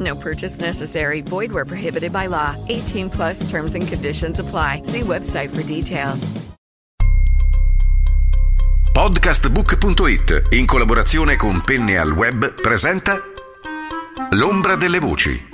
No purchase necessary. Void where prohibited by law. 18 plus terms and conditions apply. See website for details. Podcastbook.it in collaborazione con Penne al Web presenta L'ombra delle voci.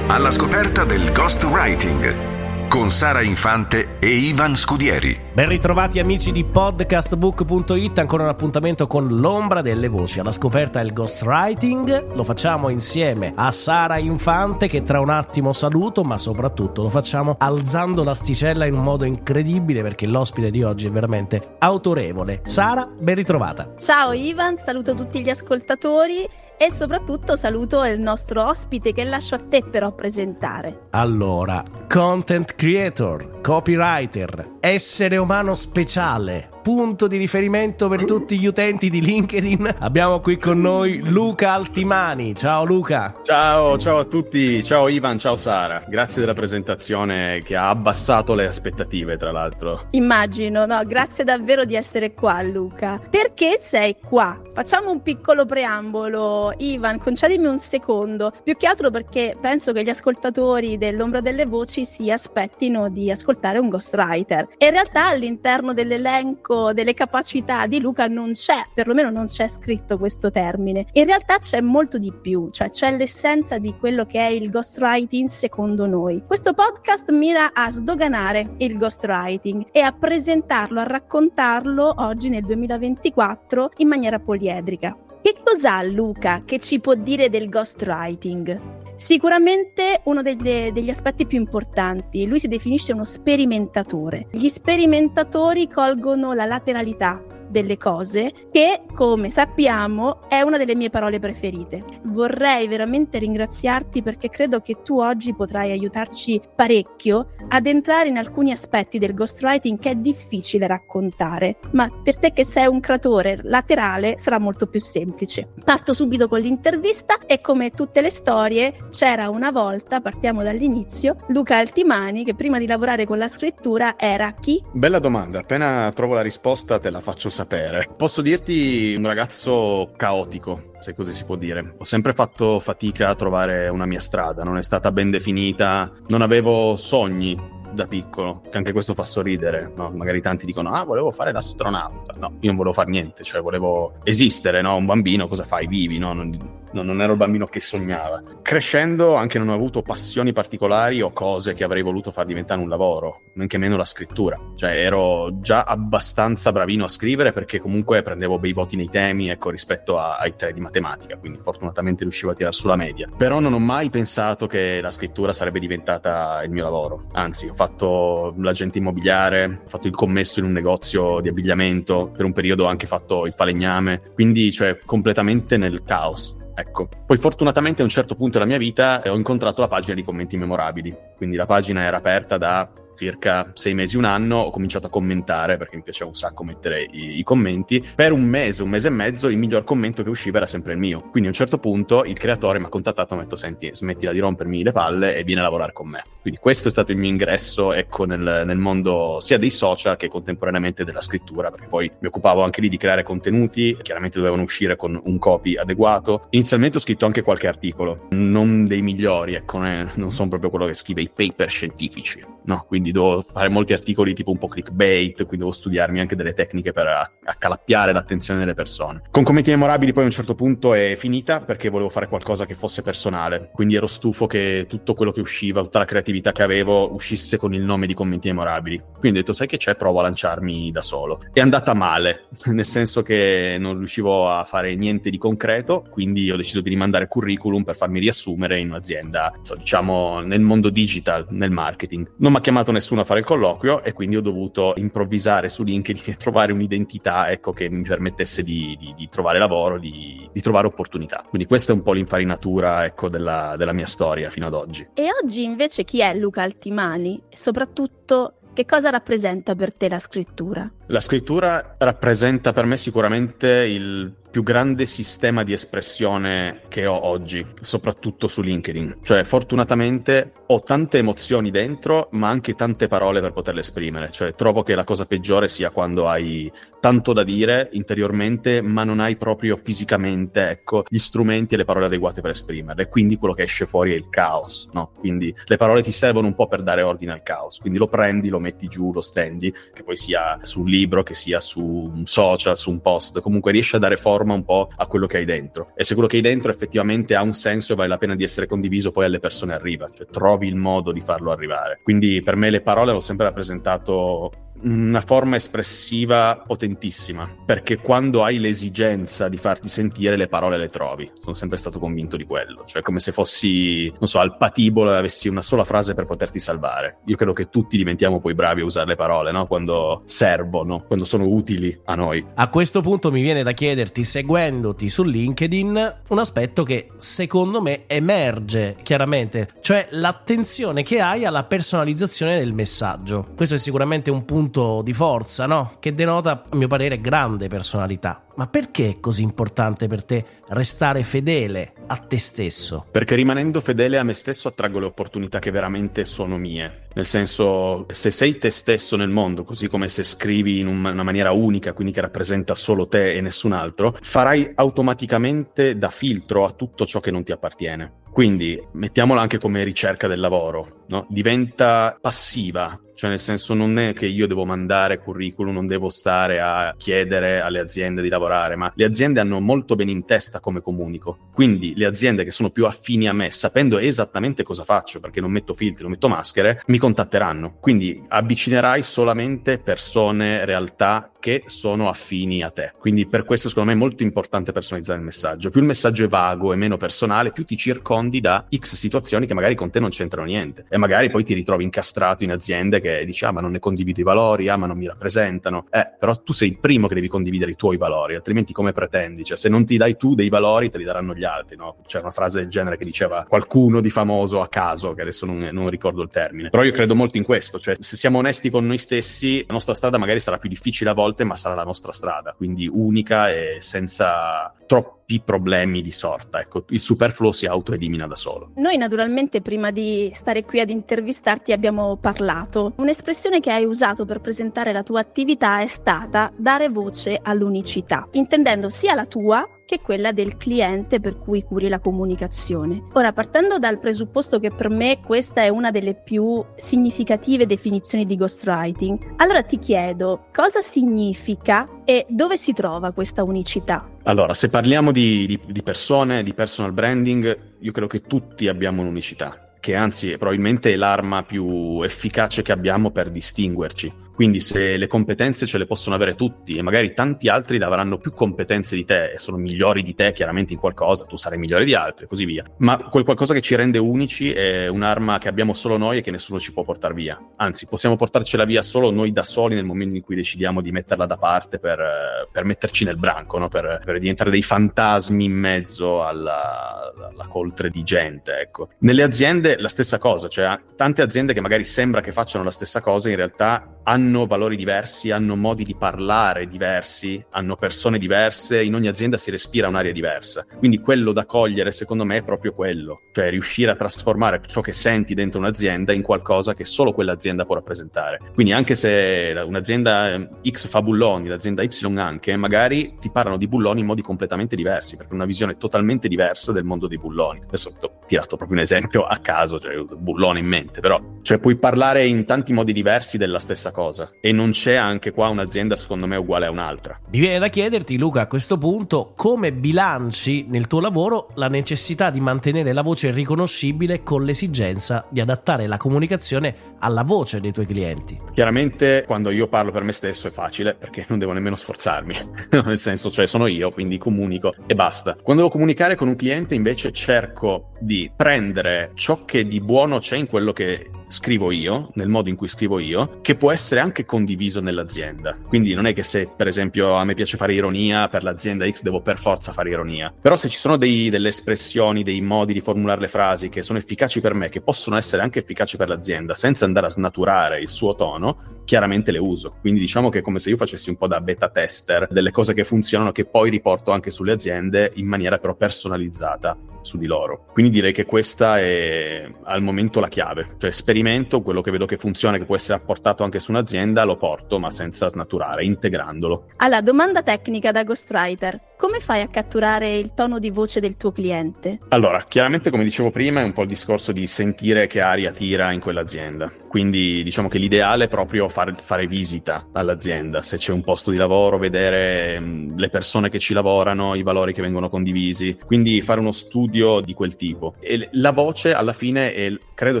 Alla scoperta del ghostwriting con Sara Infante e Ivan Scudieri. Ben ritrovati amici di podcastbook.it, ancora un appuntamento con l'ombra delle voci, alla scoperta del ghostwriting, lo facciamo insieme a Sara Infante che tra un attimo saluto, ma soprattutto lo facciamo alzando l'asticella in un modo incredibile perché l'ospite di oggi è veramente autorevole. Sara, ben ritrovata. Ciao Ivan, saluto tutti gli ascoltatori e soprattutto saluto il nostro ospite che lascio a te però presentare. Allora, content creator, copywriter, essere umano speciale, punto di riferimento per tutti gli utenti di LinkedIn. Abbiamo qui con noi Luca Altimani. Ciao Luca. Ciao, ciao a tutti. Ciao Ivan, ciao Sara. Grazie della presentazione che ha abbassato le aspettative, tra l'altro. Immagino, no, grazie davvero di essere qua Luca. Perché sei qua? Facciamo un piccolo preambolo. Ivan, concedimi un secondo. Più che altro perché penso che gli ascoltatori dell'Ombra delle Voci si aspettino di ascoltare un ghostwriter. E in realtà all'interno dell'elenco delle capacità di Luca non c'è, perlomeno non c'è scritto questo termine. In realtà c'è molto di più, cioè c'è l'essenza di quello che è il ghostwriting secondo noi. Questo podcast mira a sdoganare il ghostwriting e a presentarlo, a raccontarlo oggi nel 2024 in maniera poliedrica. Che cos'ha Luca che ci può dire del ghostwriting? Sicuramente uno degli, degli, aspetti più importanti, lui si definisce uno sperimentatore. Gli sperimentatori colgono la lateralità delle cose che, come sappiamo, è una delle mie parole preferite. Vorrei veramente ringraziarti perché credo che tu oggi potrai aiutarci parecchio ad entrare in alcuni aspetti del ghostwriting che è difficile raccontare, ma per te che sei un creatore laterale sarà molto più semplice. Parto subito con l'intervista e come tutte le storie c'era una volta, partiamo dall'inizio, Luca Altimani che prima di lavorare con la scrittura era chi? Bella domanda, appena trovo la risposta te la faccio sapere sapere. Posso dirti un ragazzo caotico, se così si può dire. Ho sempre fatto fatica a trovare una mia strada, non è stata ben definita, non avevo sogni da piccolo, che anche questo fa sorridere, no? Magari tanti dicono, ah, volevo fare l'astronauta. No, io non volevo fare niente, cioè volevo esistere, no? Un bambino cosa fai? Vivi, no? Non, non ero il bambino che sognava. Crescendo anche non ho avuto passioni particolari o cose che avrei voluto far diventare un lavoro, neanche meno la scrittura. Cioè ero già abbastanza bravino a scrivere perché comunque prendevo bei voti nei temi, ecco, rispetto a, ai tre di matematica, quindi fortunatamente riuscivo a tirare sulla media. Però non ho mai pensato che la scrittura sarebbe diventata il mio lavoro. Anzi, ho fatto l'agente immobiliare, ho fatto il commesso in un negozio di abbigliamento, per un periodo ho anche fatto il falegname, quindi cioè completamente nel caos. Ecco. Poi fortunatamente a un certo punto della mia vita ho incontrato la pagina di commenti memorabili, quindi la pagina era aperta da circa sei mesi, un anno, ho cominciato a commentare perché mi piaceva un sacco mettere i, i, commenti. Per un mese, un mese e mezzo, il miglior commento che usciva era sempre il mio. Quindi a un certo punto il creatore mi ha contattato e mi ha detto: Senti, smettila di rompermi le palle e vieni a lavorare con me. Quindi questo è stato il mio ingresso, ecco, nel, nel mondo sia dei social che contemporaneamente della scrittura, perché poi mi occupavo anche lì di creare contenuti, chiaramente dovevano uscire con un copy adeguato. Inizialmente ho scritto anche qualche articolo, non dei migliori, ecco, non sono proprio quello che scrive i paper scientifici, no? Quindi quindi fare molti articoli tipo un po' clickbait, quindi devo studiarmi anche delle tecniche per accalappiare l'attenzione delle persone. Con commenti memorabili poi a un certo punto è finita perché volevo fare qualcosa che fosse personale, quindi ero stufo che tutto quello che usciva, tutta la creatività che avevo uscisse con il nome di commenti memorabili. Quindi ho detto sai che c'è, provo a lanciarmi da solo. È andata male, nel senso che non riuscivo a fare niente di concreto, quindi ho deciso di rimandare curriculum per farmi riassumere in un'azienda, diciamo, nel mondo digital, nel marketing. Non mi ha chiamato nessuno a fare il colloquio e quindi ho dovuto improvvisare su LinkedIn e trovare un'identità ecco, che mi permettesse di, di, di trovare lavoro, di, di, trovare opportunità. Quindi questa è un po' l'infarinatura ecco, della, della mia storia fino ad oggi. E oggi invece chi è Luca Altimani? Soprattutto che cosa rappresenta per te la scrittura? La scrittura rappresenta per me sicuramente il più grande sistema di espressione che ho oggi, soprattutto su LinkedIn. Cioè, fortunatamente ho tante emozioni dentro, ma anche tante parole per poterle esprimere. Cioè, trovo che la cosa peggiore sia quando hai tanto da dire interiormente, ma non hai proprio fisicamente, ecco, gli strumenti e le parole adeguate per esprimerle. Quindi quello che esce fuori è il caos, no? Quindi le parole ti servono un po' per dare ordine al caos. Quindi lo prendi, lo metti giù, lo stendi, che poi sia su un libro, che sia su un social, su un post, comunque riesci a dare forma un po' a quello che hai dentro. E se quello che hai dentro effettivamente ha un senso e vale la pena di essere condiviso, poi alle persone arriva, cioè trovi il modo di farlo arrivare. Quindi per me le parole hanno sempre rappresentato una forma espressiva potentissima, perché quando hai l'esigenza di farti sentire le parole le trovi. Sono sempre stato convinto di quello, cioè come se fossi, non so, al patibolo e avessi una sola frase per poterti salvare. Io credo che tutti diventiamo poi bravi a usare le parole, no? Quando servono, quando sono utili a noi. A questo punto mi viene da chiederti, seguendoti su LinkedIn, un aspetto che secondo me emerge chiaramente, cioè l'attenzione che hai alla personalizzazione del messaggio. Questo è sicuramente un punto punto di forza, no? Che denota, a mio parere, grande personalità. Ma perché è così importante per te restare fedele a te stesso? Perché rimanendo fedele a me stesso attraggo le opportunità che veramente sono mie. Nel senso, se sei te stesso nel mondo, così come se scrivi in una maniera unica, quindi che rappresenta solo te e nessun altro, farai automaticamente da filtro a tutto ciò che non ti appartiene. Quindi mettiamola anche come ricerca del lavoro, no? diventa passiva, cioè nel senso non è che io devo mandare curriculum, non devo stare a chiedere alle aziende di lavorare, ma le aziende hanno molto bene in testa come comunico. Quindi le aziende che sono più affini a me, sapendo esattamente cosa faccio, perché non metto filtri, non metto maschere, mi contatteranno. Quindi avvicinerai solamente persone, realtà che sono affini a te. Quindi per questo secondo me è molto importante personalizzare il messaggio. Più il messaggio è vago e meno personale, più ti circondi da X situazioni che magari con te non c'entrano niente. E magari poi ti ritrovi incastrato in aziende che dici ah ma non ne condivido i valori, ah ma non mi rappresentano. Eh, però tu sei il primo che devi condividere i tuoi valori, altrimenti come pretendi? Cioè se non ti dai tu dei valori te li daranno gli altri, no? C'è una frase del genere che diceva qualcuno di famoso a caso, che adesso non, non ricordo il termine. Però io credo molto in questo, cioè se siamo onesti con noi stessi, la nostra strada magari sarà più difficile a volte, ma sarà la nostra strada, quindi unica e senza troppi problemi di sorta. Ecco, il superfluo si autoelimina da solo. Noi naturalmente prima di stare qui ad intervistarti abbiamo parlato. Un'espressione che hai usato per presentare la tua attività è stata dare voce all'unicità, intendendo sia la tua che quella del cliente per cui curi la comunicazione. Ora, partendo dal presupposto che per me questa è una delle più significative definizioni di ghostwriting, allora ti chiedo cosa significa e dove si trova questa unicità? Allora, se parliamo di, di, di persone, di personal branding, io credo che tutti abbiamo un'unicità che anzi probabilmente è l'arma più efficace che abbiamo per distinguerci. Quindi se le competenze ce le possono avere tutti e magari tanti altri avranno più competenze di te e sono migliori di te chiaramente in qualcosa, tu sarai migliore di altri e così via. Ma quel qualcosa che ci rende unici è un'arma che abbiamo solo noi e che nessuno ci può portare via. Anzi, possiamo portarcela via solo noi da soli nel momento in cui decidiamo di metterla da parte per, per metterci nel branco, no? per, per, diventare dei fantasmi in mezzo alla, alla coltre di gente. Ecco. Nelle aziende la stessa cosa, cioè tante aziende che magari sembra che facciano la stessa cosa in realtà hanno valori diversi, hanno modi di parlare diversi, hanno persone diverse, in ogni azienda si respira un'aria diversa. Quindi quello da cogliere secondo me è proprio quello, cioè riuscire a trasformare ciò che senti dentro un'azienda in qualcosa che solo quell'azienda può rappresentare. Quindi anche se un'azienda eh, X fa bulloni, l'azienda Y anche, magari ti parlano di bulloni in modi completamente diversi, perché una visione totalmente diversa del mondo dei bulloni. Adesso ho tirato proprio un esempio a caso, cioè bullone in mente, però cioè, puoi parlare in tanti modi diversi della stessa cosa e non c'è anche qua un'azienda secondo me uguale a un'altra. Mi viene da chiederti Luca a questo punto come bilanci nel tuo lavoro la necessità di mantenere la voce riconoscibile con l'esigenza di adattare la comunicazione alla voce dei tuoi clienti. Chiaramente quando io parlo per me stesso è facile perché non devo nemmeno sforzarmi, nel senso cioè sono io, quindi comunico e basta. Quando devo comunicare con un cliente invece cerco di prendere ciò che di buono c'è in quello che scrivo io, nel modo in cui scrivo io, che può essere anche condiviso nell'azienda. Quindi non è che se per esempio a me piace fare ironia, per l'azienda X devo per forza fare ironia. Però se ci sono dei, delle espressioni, dei modi di formulare le frasi che sono efficaci per me, che possono essere anche efficaci per l'azienda, senza andare a snaturare il suo tono, chiaramente le uso. Quindi diciamo che è come se io facessi un po' da beta tester delle cose che funzionano che poi riporto anche sulle aziende in maniera però personalizzata su di loro. Quindi direi che questa è al momento la chiave, cioè sperimento quello che vedo che funziona, che può essere apportato anche su un'azienda, lo porto ma senza snaturare, integrandolo. Allora, domanda tecnica da ghostwriter. Come fai a catturare il tono di voce del tuo cliente? Allora, chiaramente come dicevo prima è un po' il discorso di sentire che aria tira in quell'azienda. Quindi diciamo che l'ideale è proprio fare, fare visita all'azienda, se c'è un posto di lavoro, vedere mh, le persone che ci lavorano, i valori che vengono condivisi, quindi fare uno studio di quel tipo. E la voce alla fine è, credo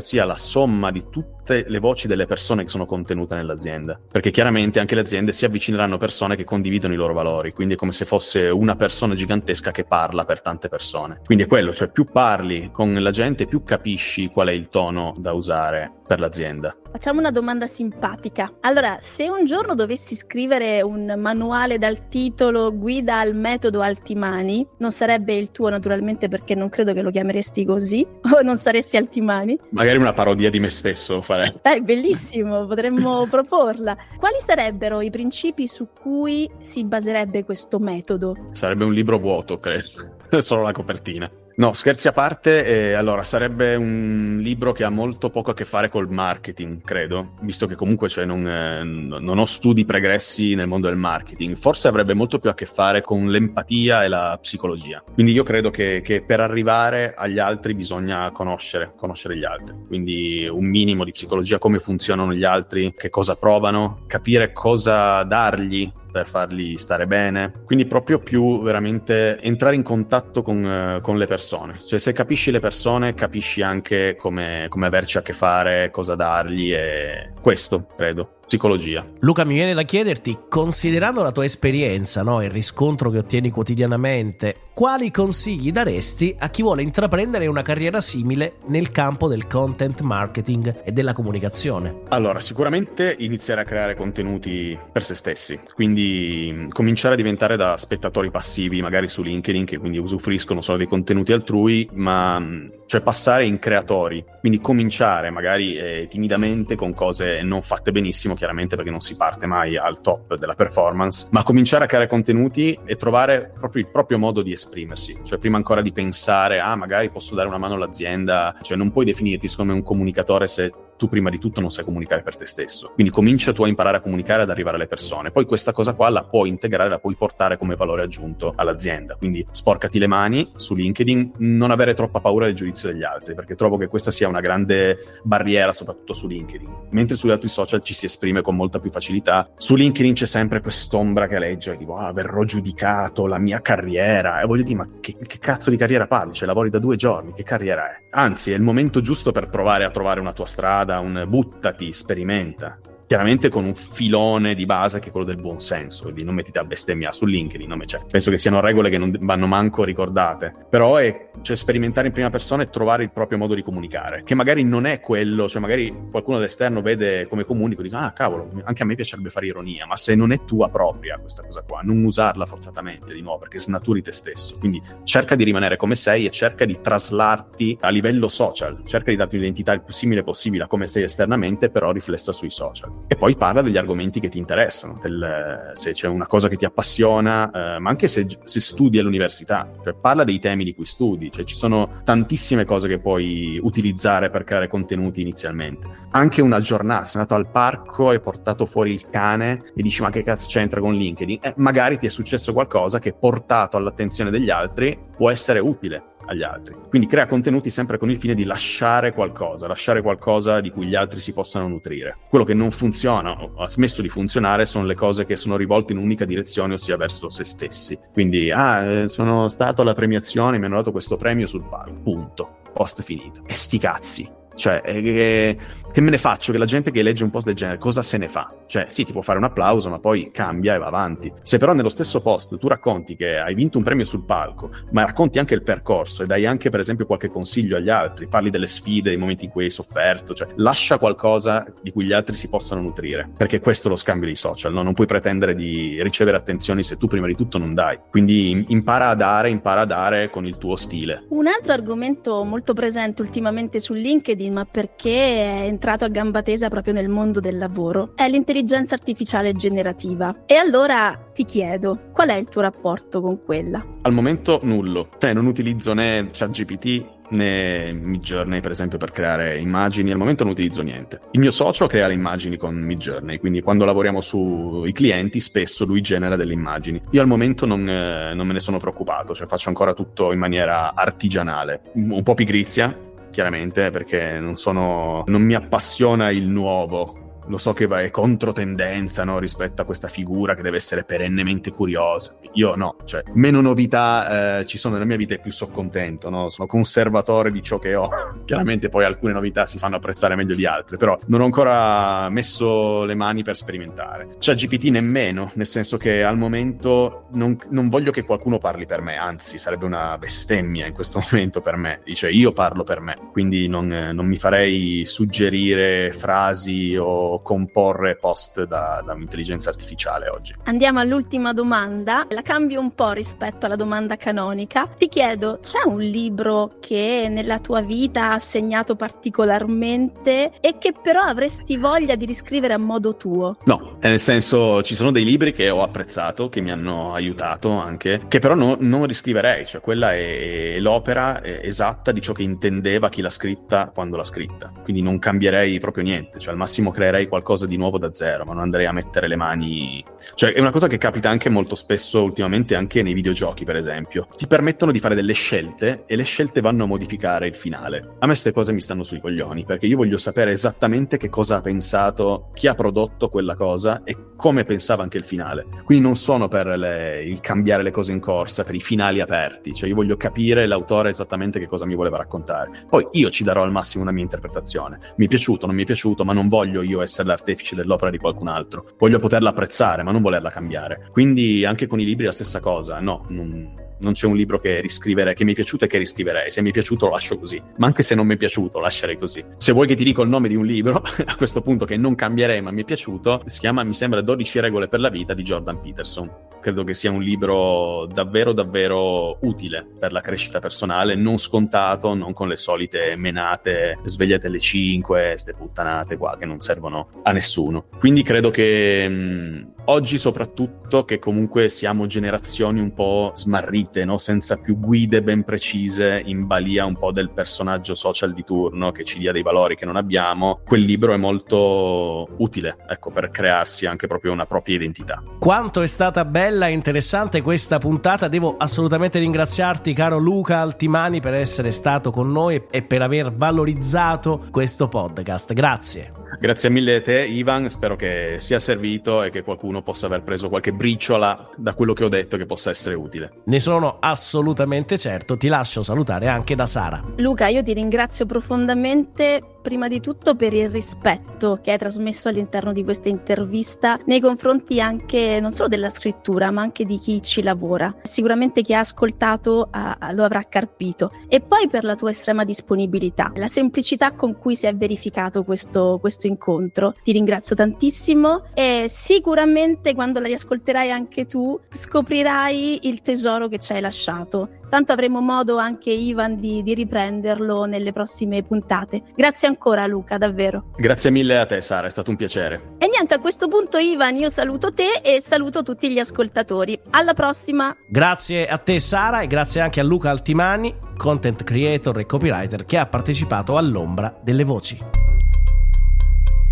sia la somma di tutte le voci delle persone che sono contenute nell'azienda, perché chiaramente anche le aziende si avvicineranno a persone che condividono i loro valori, quindi è come se fosse una persona gigantesca che parla per tante persone. Quindi è quello, cioè più parli con la gente, più capisci qual è il tono da usare per l'azienda. Facciamo una domanda simpatica. Allora, se un giorno dovessi scrivere un manuale dal titolo Guida al metodo Altimani, non sarebbe il tuo naturalmente perché non credo che lo chiameresti così, o non saresti Altimani? Magari una parodia di me stesso farei. Dai, bellissimo, potremmo proporla. Quali sarebbero i principi su cui si baserebbe questo metodo? Sarebbe un libro vuoto, credo. Solo la copertina. No, scherzi a parte, eh, allora sarebbe un libro che ha molto poco a che fare col marketing, credo, visto che comunque cioè, non, eh, non, ho studi pregressi nel mondo del marketing. Forse avrebbe molto più a che fare con l'empatia e la psicologia. Quindi io credo che, che per arrivare agli altri bisogna conoscere, conoscere gli altri. Quindi un minimo di psicologia, come funzionano gli altri, che cosa provano, capire cosa dargli per farli stare bene. Quindi proprio più veramente entrare in contatto con, uh, con le persone. Cioè se capisci le persone capisci anche come, come averci a che fare, cosa dargli e questo credo psicologia. Luca, mi viene da chiederti, considerando la tua esperienza, no, il riscontro che ottieni quotidianamente, quali consigli daresti a chi vuole intraprendere una carriera simile nel campo del content marketing e della comunicazione? Allora, sicuramente iniziare a creare contenuti per se stessi, quindi cominciare a diventare da spettatori passivi, magari su LinkedIn, che quindi usufruiscono solo dei contenuti altrui, ma cioè passare in creatori, quindi cominciare magari eh, timidamente con cose non fatte benissimo chiaramente perché non si parte mai al top della performance, ma cominciare a creare contenuti e trovare proprio il proprio modo di esprimersi, cioè prima ancora di pensare, ah magari posso dare una mano all'azienda, cioè non puoi definirti come un comunicatore se tu prima di tutto non sai comunicare per te stesso. Quindi comincia tu a imparare a comunicare ad arrivare alle persone. Poi questa cosa qua la puoi integrare, la puoi portare come valore aggiunto all'azienda. Quindi sporcati le mani su LinkedIn, non avere troppa paura del giudizio degli altri, perché trovo che questa sia una grande barriera, soprattutto su LinkedIn. Mentre sugli altri social ci si esprime con molta più facilità, su LinkedIn c'è sempre quest'ombra che legge dico, ah, verrò giudicato, la mia carriera. E voglio dire, ma che, che cazzo di carriera parli? Cioè, lavori da due giorni, che carriera è? Anzi, è il momento giusto per provare a trovare una tua strada un buttati, sperimenta chiaramente con un filone di base che è quello del buon senso, quindi non mettete a bestemmia su LinkedIn, non c'è. penso che siano regole che non vanno manco ricordate, però è cioè, sperimentare in prima persona e trovare il proprio modo di comunicare, che magari non è quello, cioè magari qualcuno all'esterno vede come comunico e dice ah cavolo, anche a me piacerebbe fare ironia, ma se non è tua propria questa cosa qua, non usarla forzatamente di nuovo perché snaturi te stesso, quindi cerca di rimanere come sei e cerca di traslarti a livello social, cerca di darti un'identità il più simile possibile a come sei esternamente, però riflessa sui social. E poi parla degli argomenti che ti interessano, del, se c'è una cosa che ti appassiona, eh, ma anche se, se, studi all'università, cioè parla dei temi di cui studi, cioè ci sono tantissime cose che puoi utilizzare per creare contenuti inizialmente. Anche una giornata, sei andato al parco, hai portato fuori il cane e dici ma che cazzo c'entra con LinkedIn? Eh, magari ti è successo qualcosa che portato all'attenzione degli altri può essere utile agli altri. Quindi crea contenuti sempre con il fine di lasciare qualcosa, lasciare qualcosa di cui gli altri si possano nutrire. Quello che non funziona o ha smesso di funzionare sono le cose che sono rivolte in un'unica direzione, ossia verso se stessi. Quindi, ah, eh, sono stato alla premiazione, mi hanno dato questo premio sul palco, punto. Post finito. E sti cazzi cioè, eh, che me ne faccio che la gente che legge un post del genere cosa se ne fa? Cioè, sì, ti può fare un applauso, ma poi cambia e va avanti. Se però nello stesso post tu racconti che hai vinto un premio sul palco, ma racconti anche il percorso e dai anche, per esempio, qualche consiglio agli altri, parli delle sfide, dei momenti in cui hai sofferto, cioè lascia qualcosa di cui gli altri si possano nutrire, perché questo è lo scambio dei social, no? Non puoi pretendere di ricevere attenzioni se tu prima di tutto non dai. Quindi impara a dare, impara a dare con il tuo stile. Un altro argomento molto presente ultimamente su LinkedIn ma perché è entrato a gamba tesa proprio nel mondo del lavoro, è l'intelligenza artificiale generativa. E allora ti chiedo, qual è il tuo rapporto con quella? Al momento nullo, cioè non utilizzo né ChatGPT né Midjourney per esempio per creare immagini, al momento non utilizzo niente. Il mio socio crea le immagini con Midjourney, quindi quando lavoriamo sui clienti spesso lui genera delle immagini. Io al momento non, eh, non me ne sono preoccupato, cioè faccio ancora tutto in maniera artigianale, un po' pigrizia, chiaramente, perché non sono. non mi appassiona il nuovo lo so che è controtendenza no, rispetto a questa figura che deve essere perennemente curiosa. Io no, cioè, meno novità eh, ci sono nella mia vita e più sono contento, no? sono conservatore di ciò che ho. Chiaramente poi alcune novità si fanno apprezzare meglio di altre, però non ho ancora messo le mani per sperimentare. C'è GPT nemmeno, nel senso che al momento non, non voglio che qualcuno parli per me, anzi sarebbe una bestemmia in questo momento per me, dice io parlo per me, quindi non, non mi farei suggerire frasi o comporre post da, da, un'intelligenza artificiale oggi. Andiamo all'ultima domanda, la cambio un po' rispetto alla domanda canonica. Ti chiedo, c'è un libro che nella tua vita ha segnato particolarmente e che però avresti voglia di riscrivere a modo tuo? No, nel senso ci sono dei libri che ho apprezzato, che mi hanno aiutato anche, che però no, non riscriverei, cioè quella è, è l'opera esatta di ciò che intendeva chi l'ha scritta quando l'ha scritta, quindi non cambierei proprio niente, cioè al massimo creerei qualcosa di nuovo da zero, ma non andrei a mettere le mani. Cioè, è una cosa che capita anche molto spesso ultimamente, anche nei videogiochi, per esempio. Ti permettono di fare delle scelte e le scelte vanno a modificare il finale. A me queste cose mi stanno sui coglioni, perché io voglio sapere esattamente che cosa ha pensato chi ha prodotto quella cosa e come pensava anche il finale. Quindi non sono per le... il cambiare le cose in corsa, per i finali aperti, cioè io voglio capire l'autore esattamente che cosa mi voleva raccontare. Poi io ci darò al massimo una mia interpretazione. Mi è piaciuto, non mi è piaciuto, ma non voglio io essere essere l'artefice dell'opera di qualcun altro. Voglio poterla apprezzare, ma non volerla cambiare. Quindi anche con i libri la stessa cosa. No, non, non c'è un libro che riscriverei, che mi è piaciuto e che riscriverei. Se mi è piaciuto lo lascio così. Ma anche se non mi è piaciuto, lo lascerei così. Se vuoi che ti dico il nome di un libro, a questo punto che non cambierei ma mi è piaciuto, si chiama, mi sembra, 12 regole per la vita di Jordan Peterson. Credo che sia un libro davvero, davvero utile per la crescita personale, non scontato, non con le solite menate, svegliate alle 5, ste puttanate qua che non servono a nessuno. Quindi credo che mh, oggi soprattutto, che comunque siamo generazioni un po' smarrite, no? senza più guide ben precise, in balia un po' del personaggio social di turno che ci dia dei valori che non abbiamo, quel libro è molto utile ecco, per crearsi anche proprio una propria identità. Quanto è stata bella e interessante questa puntata, devo assolutamente ringraziarti caro Luca Altimani per essere stato con noi e per aver valorizzato questo podcast. Grazie. Grazie mille a te, Ivan. Spero che sia servito e che qualcuno possa aver preso qualche briciola da quello che ho detto che possa essere utile. Ne sono assolutamente certo. Ti lascio salutare anche da Sara. Luca, io ti ringrazio profondamente prima di tutto per il rispetto che hai trasmesso all'interno di questa intervista nei confronti anche non solo della scrittura ma anche di chi ci lavora. Sicuramente chi ha ascoltato ha, lo avrà carpito. E poi per la tua estrema disponibilità, la semplicità con cui si è verificato questo, questo incontro. Ti ringrazio tantissimo e sicuramente quando la riascolterai anche tu scoprirai il tesoro che ci hai lasciato. Tanto avremo modo anche Ivan di, di riprenderlo nelle prossime puntate. Grazie ancora Luca, davvero. Grazie mille a te Sara, è stato un piacere. E niente niente, a questo punto Ivan, io saluto te e saluto tutti gli ascoltatori. Alla prossima! Grazie a te Sara e grazie anche a Luca Altimani, content creator e copywriter che ha partecipato all'ombra delle voci.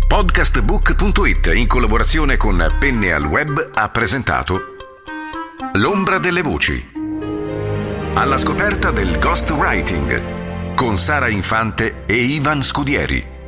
Podcastbook.it in collaborazione con Penne al Web ha presentato L'ombra delle voci. Alla scoperta del ghostwriting con Sara Infante e Ivan Scudieri.